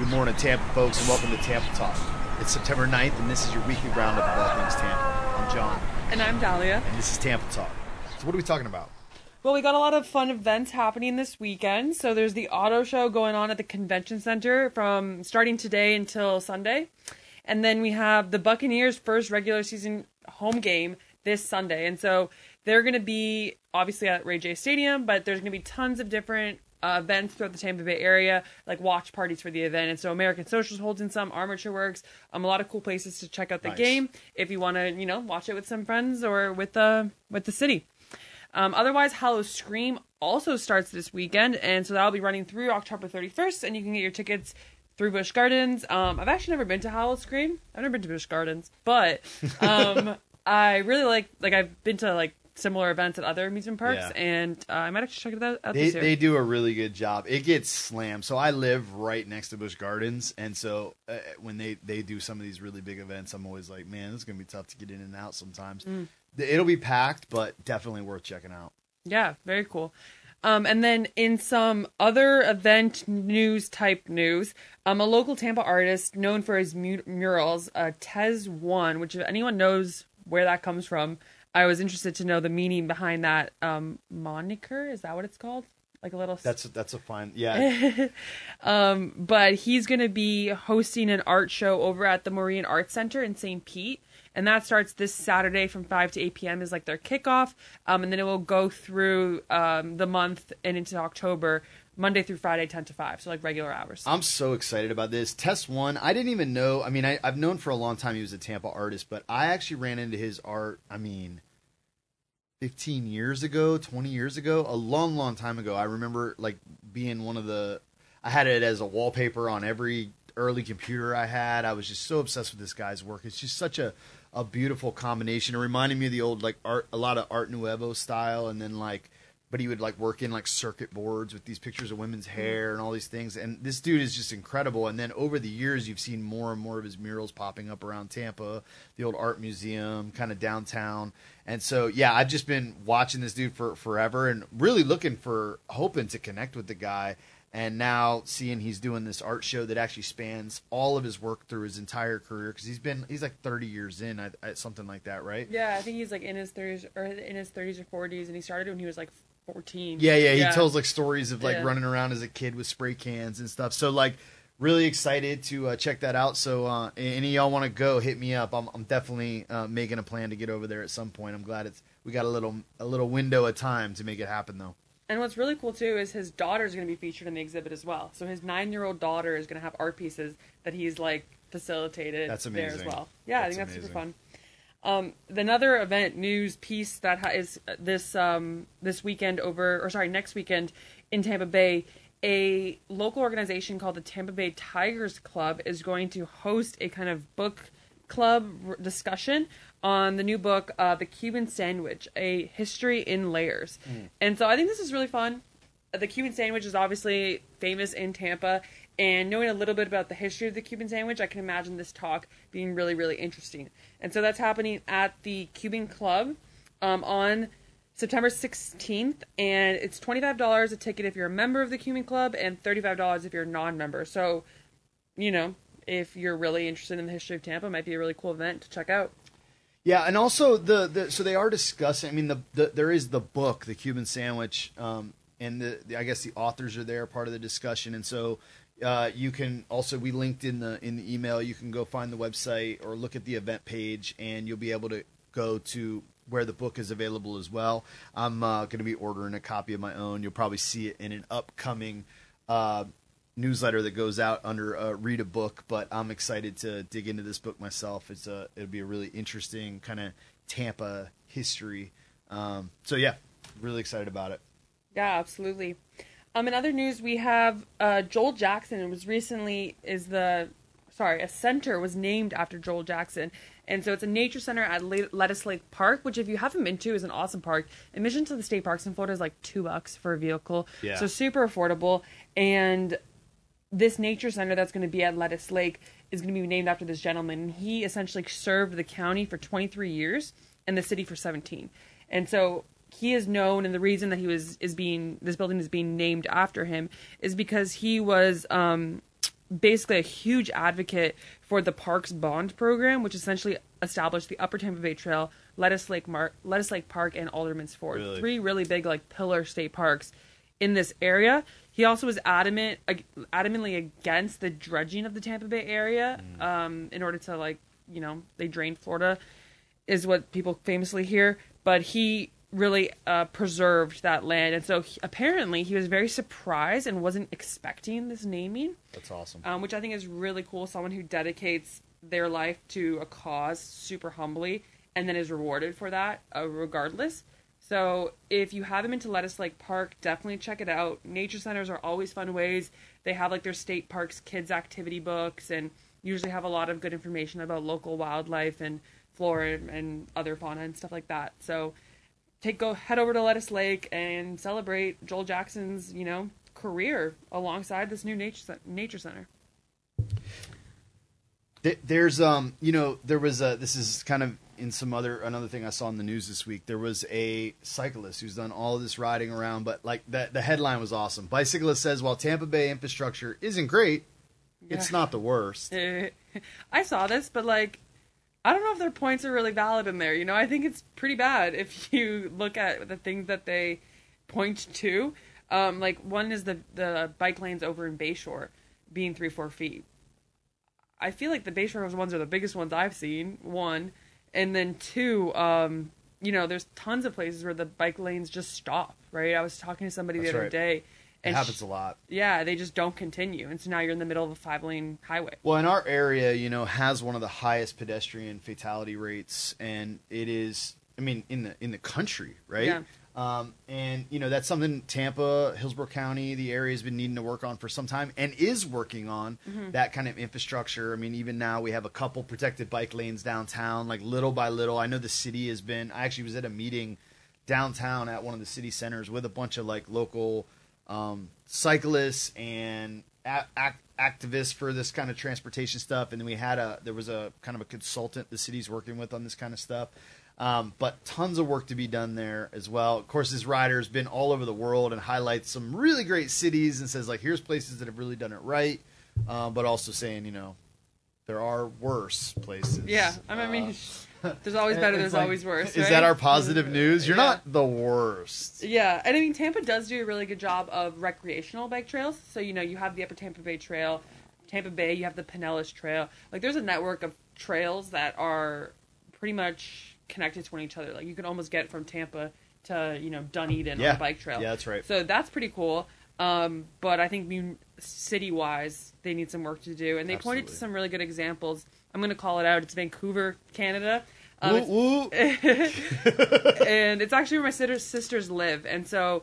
Good morning, Tampa folks, and welcome to Tampa Talk. It's September 9th, and this is your weekly roundup of all things Tampa. I'm John, And I'm Dahlia. and this is Tampa Talk. So, what are we talking about? Well, we got a lot of fun events happening this weekend. So there's the auto show going on at the convention center from starting today until Sunday. And then we have the Buccaneers' first regular season home game this Sunday. And so they're going to be obviously at Ray J Stadium, but there's going to be tons of different uh, events throughout the Tampa Bay area, like watch parties for the event. And so American Socials holds in some, Armature Works, um, a lot of cool places to check out the Nice. game if you want to, you know, watch it with some friends or with the with the city. Um, otherwise, Howl-O-Scream also starts this weekend, and so that'll be running through October 31st, and you can get your tickets through Busch Gardens. Um, I've actually never been to Howl-O-Scream. I've never been to Busch Gardens, but um, I really like like I've been to like similar events at other amusement parks, Yeah. and uh, I might actually check it out, They, they do a really good job. It gets slammed. So, I live right next to Busch Gardens, and so uh, when they, they do some of these really big events, I'm always like, man, this is going to be tough to get in and out sometimes. Mm. It'll be packed, but definitely worth checking out. Yeah, very cool. Um, and then in some other event news type news, um, a local Tampa artist known for his mu- murals, uh, Tes One, which if anyone knows where that comes from, I was interested to know the meaning behind that um, moniker. Is that what it's called? Like a little. That's that's a fine, yeah. um, but he's going to be hosting an art show over at the Morean Art Center in St. Pete. And that starts this Saturday from 5 to 8 p.m. is like their kickoff. Um, and then it will go through um, the month and into October, Monday through Friday, 10 to 5. So like regular hours. I'm so excited about this. Tes One, I didn't even know. I mean, I, I've known for a long time he was a Tampa artist, but I actually ran into his art. I mean, 15 years ago, 20 years ago, a long, long time ago. I remember like being one of the. I had it as a wallpaper on every early computer I had. I was just so obsessed with this guy's work. It's just such a a beautiful combination. It reminded me of the old like art, a lot of Art Nouveau style, and then like but he would like work in like circuit boards with these pictures of women's hair and all these things. And this dude is just incredible. And then over the years, you've seen more and more of his murals popping up around Tampa, the old art museum, kind of downtown. And so, yeah, I've just been watching this dude for forever and really looking for, hoping to connect with the guy. And now seeing he's doing this art show that actually spans all of his work through his entire career because he's been he's like 30 years in, I, something like that, right? yeah, I think he's like in his 30s or in his 30s or 40s. And he started when he was like 14. Yeah, yeah, he tells like stories of like Yeah. running around as a kid with spray cans and stuff. So like really excited to uh, check that out. So uh, any of y'all want to go, hit me up. I'm, I'm definitely uh, making a plan to get over there at some point. I'm glad it's we got a little a little window of time to make it happen though. And what's really cool too is his daughter is going to be featured in the exhibit as well. So his nine-year-old daughter is going to have art pieces that he's like facilitated That's amazing. there as well. Yeah, That's I think that's super fun. Um, another event news piece that ha- is uh, this um, this weekend over, or sorry, next weekend in Tampa Bay. A local organization called the Tampa Bay Tigers Club is going to host a kind of book club r- discussion on the new book, uh, The Cuban Sandwich: A History in Layers. And so I think this is really fun. The Cuban sandwich is obviously famous in Tampa, and knowing a little bit about the history of the Cuban sandwich, I can imagine this talk being really, really interesting. And so that's happening at the Cuban Club um, on September 16th, and it's $25 a ticket if you're a member of the Cuban Club, and $35 if you're a non member. So, you know, if you're really interested in the history of Tampa, might be a really cool event to check out. Yeah, and also the, the so they are discussing. I mean, the, the there is the book, the Cuban Sandwich, um, and the, the I guess the authors are there, part of the discussion, and so uh, you can also we linked in the in the email. You can go find the website or look at the event page, and you'll be able to go to where the book is available as well. I'm uh, going to be ordering a copy of my own. You'll probably see it in an upcoming. Uh, newsletter that goes out under uh, read a book but i'm excited to dig into this book myself it's a it'll be a really interesting kind of tampa history um, so yeah really excited about it Yeah, absolutely. Um, in other news, we have uh, Joel Jackson. It was recently is the sorry a center was named after Joel Jackson, and so it's a nature center at Le- Lettuce Lake Park, which if you haven't been to is an awesome park. Admission to the state parks in Florida is like two bucks for a vehicle, Yeah. so super affordable. And this nature center that's going to be at Lettuce Lake is going to be named after this gentleman. He essentially served the county for 23 years and the city for 17. And so he is known and the reason that he was is being this building is being named after him is because he was um basically a huge advocate for the park's bond program, which essentially established the Upper Tampa Bay Trail, Lettuce Lake, Mar- Lettuce Lake Park, and Alderman's Ford, Really? three really big like pillar state parks in this area. He also was adamant, ag- adamantly against the dredging of the Tampa Bay area, um, in order to like, you know, they drained Florida, is what people famously hear. But he really uh, preserved that land, and so he- apparently he was very surprised and wasn't expecting this naming That's awesome. um, which I think is really cool. Someone who dedicates their life to a cause super humbly and then is rewarded for that uh, regardless. So if you haven't been to Lettuce Lake Park, definitely check it out. Nature centers are always fun ways. They have like their state parks kids activity books and usually have a lot of good information about local wildlife and flora and other fauna and stuff like that. So take go head over to Lettuce Lake and celebrate Joel Jackson's, you know, career alongside this new nature nature center. There's um, you know, there was a. This is kind of in some other another thing I saw in the news this week. There was a cyclist who's done all this riding around, but like the the headline was awesome. Bicyclist says while Tampa Bay infrastructure isn't great, it's not the worst. I saw this, but like, I don't know if their points are really valid in there. You know, I think it's pretty bad if you look at the things that they point to. Um, like one is the the bike lanes over in Bayshore being three four feet. I feel like the Bayshore ones are the biggest ones I've seen. One, and then two. Um, you know, there's tons of places where the bike lanes just stop. Right. I was talking to somebody That's the other right. day, It happens sh- a lot. yeah, they just don't continue, and so now you're in the middle of a five lane highway. Well, in our area, you know, has one of the highest pedestrian fatality rates, and it is, I mean, in the in the country, right? Yeah. Um, and you know, that's something Tampa, Hillsborough County, the area has been needing to work on for some time, and is working on that kind of infrastructure. I mean, even now we have a couple protected bike lanes downtown, like little by little. I know the city has been. I actually was at a meeting downtown at one of the city centers with a bunch of like local um, cyclists and a- ac- activists for this kind of transportation stuff. And then we had a there was a kind of a consultant the city's working with on this kind of stuff. Um, but tons of work to be done there as well. Of course, this rider's been all over the world and highlights some really great cities and says like, here's places that have really done it right, uh, but also saying you know there are worse places. Yeah, I mean, there's always better. There's like, always worse. Is right? that our positive news? You're Yeah. not the worst. Yeah, and I mean Tampa does do a really good job of recreational bike trails. So you know you have the Upper Tampa Bay Trail, Tampa Bay. You have the Pinellas Trail. Like there's a network of trails that are pretty much connected to one each other. Like you can almost get from Tampa to you know Dunedin Yeah. on a bike trail. Yeah, that's right. So that's pretty cool. Um, but I think mun- city-wise, they need some work to do, and they pointed to some really good examples. I'm going to call it out. It's Vancouver, Canada. Um, it's- Woo, woo. and it's actually where my sister, sisters live, and so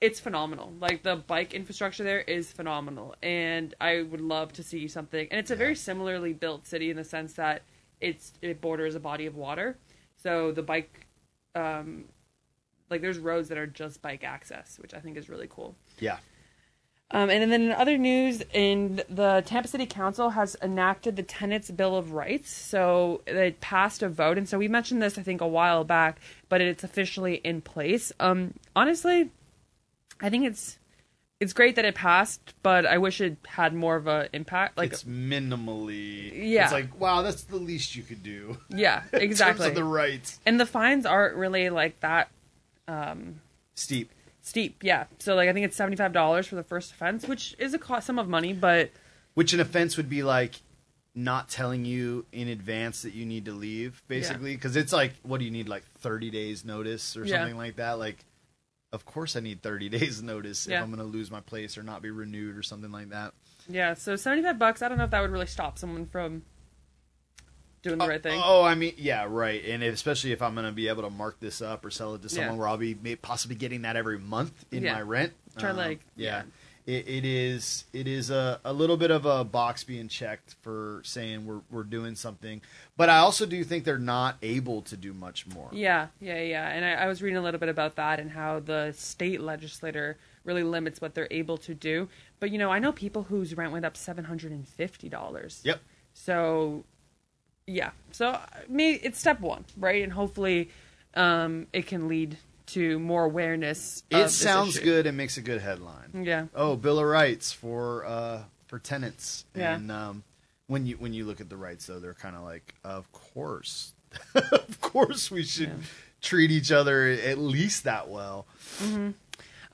it's phenomenal. Like the bike infrastructure there is phenomenal, and I would love to see something. And it's a very similarly built city in the sense that it's it borders a body of water, so the bike, um, like there's roads that are just bike access, which I think is really cool. yeah. Um, and then in other news, in the Tampa City Council has enacted the Tenants Bill of Rights. So it passed a vote, and so we mentioned this I think a while back, but it's officially in place. Um, honestly, I think it's it's great that it passed, but I wish it had more of an impact. Like, it's minimally. Yeah. It's like wow, that's the least you could do. yeah, exactly. the rights. and the fines aren't really like that Steep. Steep. Yeah, so like I think it's seventy five dollars for the first offense, which is a cost, sum of money, but Which an offense would be like not telling you in advance that you need to leave, basically. Because it's like, what do you need, like 30 days notice or Yeah. something like that? Like, of course I need 30 days notice Yeah. if I'm going to lose my place or not be renewed or something like that. Yeah, so seventy five bucks. I don't know if that would really stop someone from doing the right thing. Oh, I mean, yeah, right. And if, especially if I'm going to be able to mark this up or sell it to someone Yeah. where I'll be possibly getting that every month in Yeah. my rent. Try, um, like- yeah. It, it is it is a, a little bit of a box being checked for saying we're we're doing something, but I also do think they're not able to do much more. Yeah, yeah, yeah. And I, I was reading a little bit about that and how the state legislator really limits what they're able to do. But you know, I know people whose rent went up seven hundred and fifty dollars. Yep. So, yeah. So me, it's step one, right? And hopefully, um, it can lead to more awareness. It sounds issue. good and makes a good headline. Yeah. Oh, Bill of Rights for uh, for tenants. Yeah. And um, when you when you look at the rights, though, they're kind of like, of course, of course, we should Yeah. treat each other at least that well.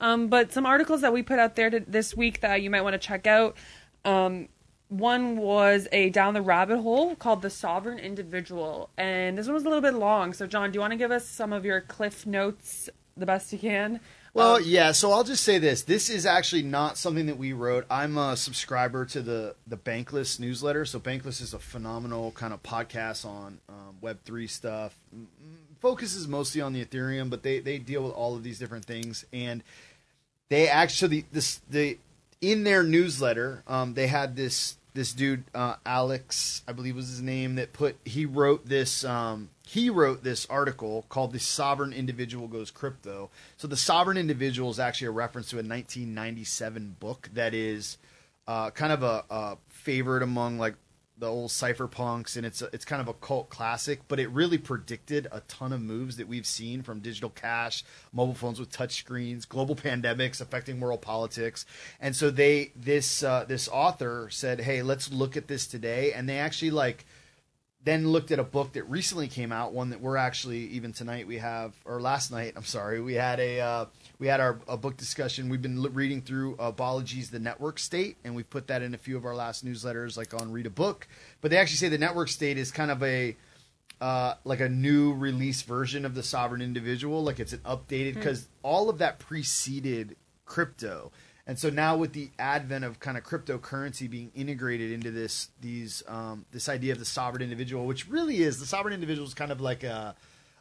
Um, but some articles that we put out there to, this week that you might want to check out. Um, one was a down the rabbit hole called the sovereign individual, and this one was a little bit long. So, John, do you want to give us some of your cliff notes the best you can? Well, Um, yeah. So I'll just say this: this is actually not something that we wrote. I'm a subscriber to the the Bankless newsletter. So Bankless is a phenomenal kind of podcast on um, Web three stuff. Mm, Focuses mostly on the Ethereum, but they they deal with all of these different things. And they actually this the in their newsletter um, they had this this dude uh, Alex I believe was his name that put he wrote this um, he wrote this article called the sovereign individual goes crypto. So the sovereign individual is actually a reference to a 1997 book that is uh, kind of a, a favorite among like the old cypherpunks and it's a, it's kind of a cult classic but it really predicted a ton of moves that we've seen from digital cash mobile phones with touch screens global pandemics affecting world politics. And so they this uh, this author said hey let's look at this today. And they actually like then looked at a book that recently came out one that we're actually even tonight we have or last night i'm sorry we had a uh, we had our a book discussion. We've been l- reading through uh, the network state and we put that in a few of our last newsletters like on read a book. But they actually say the network state is kind of a uh, like a new release version of the sovereign individual. Like it's an updated because all of that preceded crypto and so now with the advent of kind of cryptocurrency being integrated into this these um, this idea of the sovereign individual, which really is the sovereign individual is kind of like a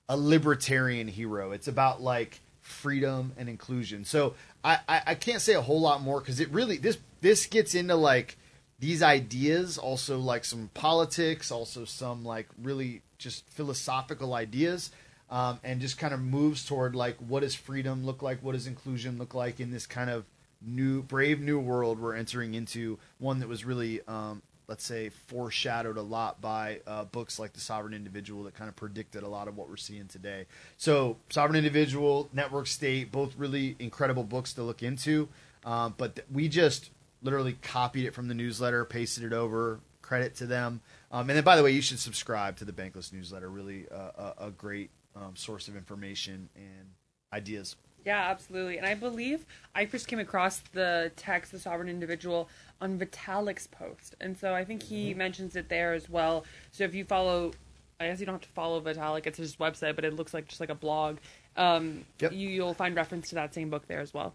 a libertarian hero. It's about like freedom and inclusion. So I, I, I can't say a whole lot more because it really this this gets into like these ideas, also like some politics, also some like really just philosophical ideas. Um, and just kind of moves toward like what does freedom look like what does inclusion look like in this kind of new brave new world we're entering into one that was really um, let's say foreshadowed a lot by uh, books like the sovereign individual that kind of predicted a lot of what we're seeing today. So sovereign individual network state both really incredible books to look into um, but th- we just literally copied it from the newsletter pasted it over credit to them. Um, and then by the way you should subscribe to the bankless newsletter really uh, a, a great um, source of information and ideas Yeah, absolutely. And I believe I first came across the text, the sovereign individual, on Vitalik's post. And so I think he mentions it there as well. So if you follow, I guess you don't have to follow Vitalik, it's his website, but it looks like just like a blog. Um, Yep. you, you'll find reference to that same book there as well.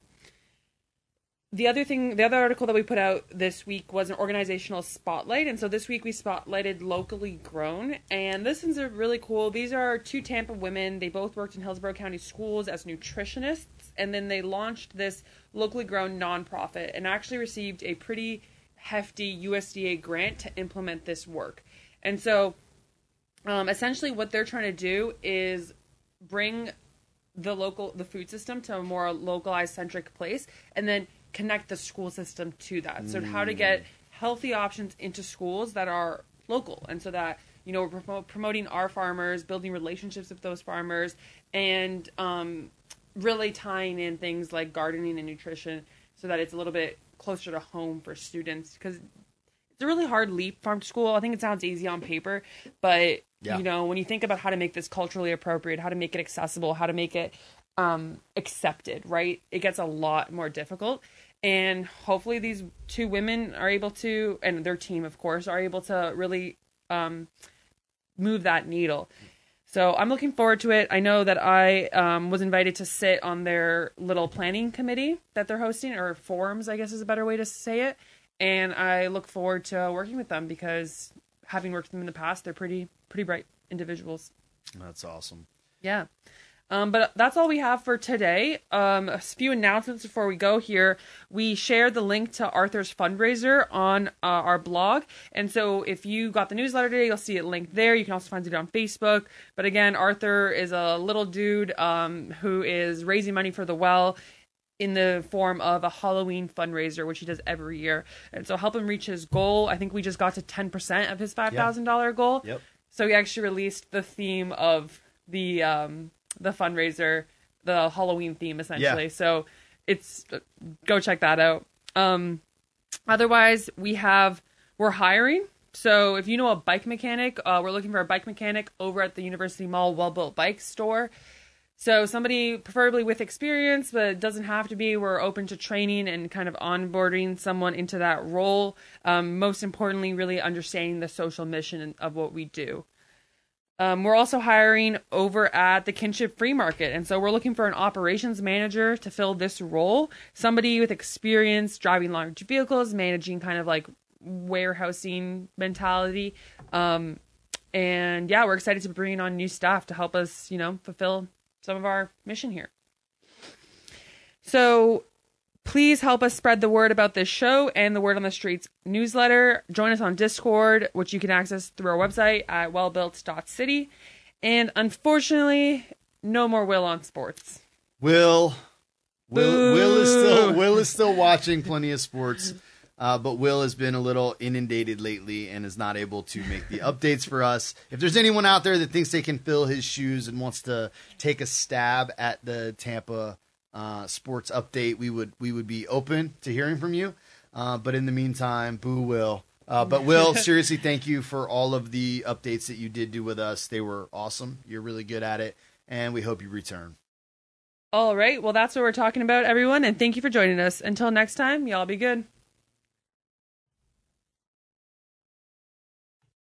The other thing, the other article that we put out this week was an organizational spotlight. And so this week we spotlighted locally grown. And this one's a really cool. These are two Tampa women. They both worked in Hillsborough County schools as nutritionists. And then they launched this locally grown nonprofit and actually received a pretty hefty USDA grant to implement this work. And so um, essentially what they're trying to do is bring the local the food system to a more localized centric place and then connect the school system to that so how to get healthy options into schools that are local and so that you know we're promo- promoting our farmers building relationships with those farmers and um, really tying in things like gardening and nutrition so that it's a little bit closer to home for students because it's a really hard leap farm to school. I think it sounds easy on paper, but Yeah. you know, when you think about how to make this culturally appropriate, how to make it accessible, how to make it um, accepted, right? It gets a lot more difficult. And hopefully, these two women are able to, and their team, of course, are able to really um, move that needle. So I'm looking forward to it. I know that I um, was invited to sit on their little planning committee that they're hosting, or forums, I guess is a better way to say it. And I look forward to working with them because having worked with them in the past, they're pretty pretty bright individuals. that's awesome Yeah. Um, but that's all we have for today. Um, a few announcements before we go here. We shared the link to Arthur's fundraiser on uh, our blog. And so if you got the newsletter today, you'll see it linked there. You can also find it on Facebook. But again, Arthur is a little dude um, who is raising money for the well in the form of a Halloween fundraiser, which he does every year. And so help him reach his goal. I think we just got to 10% of his $5,000 goal. Yep. So he actually released the theme of the um the fundraiser, the Halloween theme essentially. Yeah. So it's go check that out. Um Otherwise, we have we're hiring. So if you know a bike mechanic, uh, we're looking for a bike mechanic over at the University Mall Well Built Bike Store. So somebody preferably with experience, but it doesn't have to be. We're open to training and kind of onboarding someone into that role. Um, most importantly, really understanding the social mission of what we do. Um, we're also hiring over at the Kinship Free Market, and so we're looking for an operations manager to fill this role. Somebody with experience driving large vehicles, managing kind of like warehousing mentality. Um, and yeah, we're excited to bring on new staff to help us, you know, fulfill some of our mission here. So please help us spread the word about this show and the Word on the Streets newsletter. Join us on Discord, which you can access through our website at wellbuilt.city. And unfortunately, no more Will on sports. Will, Will, Will is still Will is still watching plenty of sports, uh, but Will has been a little inundated lately and is not able to make the updates for us. If there's anyone out there that thinks they can fill his shoes and wants to take a stab at the Tampa uh, sports update, we would we would be open to hearing from you. Uh, but in the meantime, boo Will. Uh, but Will, seriously, thank you for all of the updates that you did do with us. They were awesome. You're really good at it, and we hope you return. All right. Well, that's what we're talking about, everyone. And thank you for joining us. Until next time, y'all be good.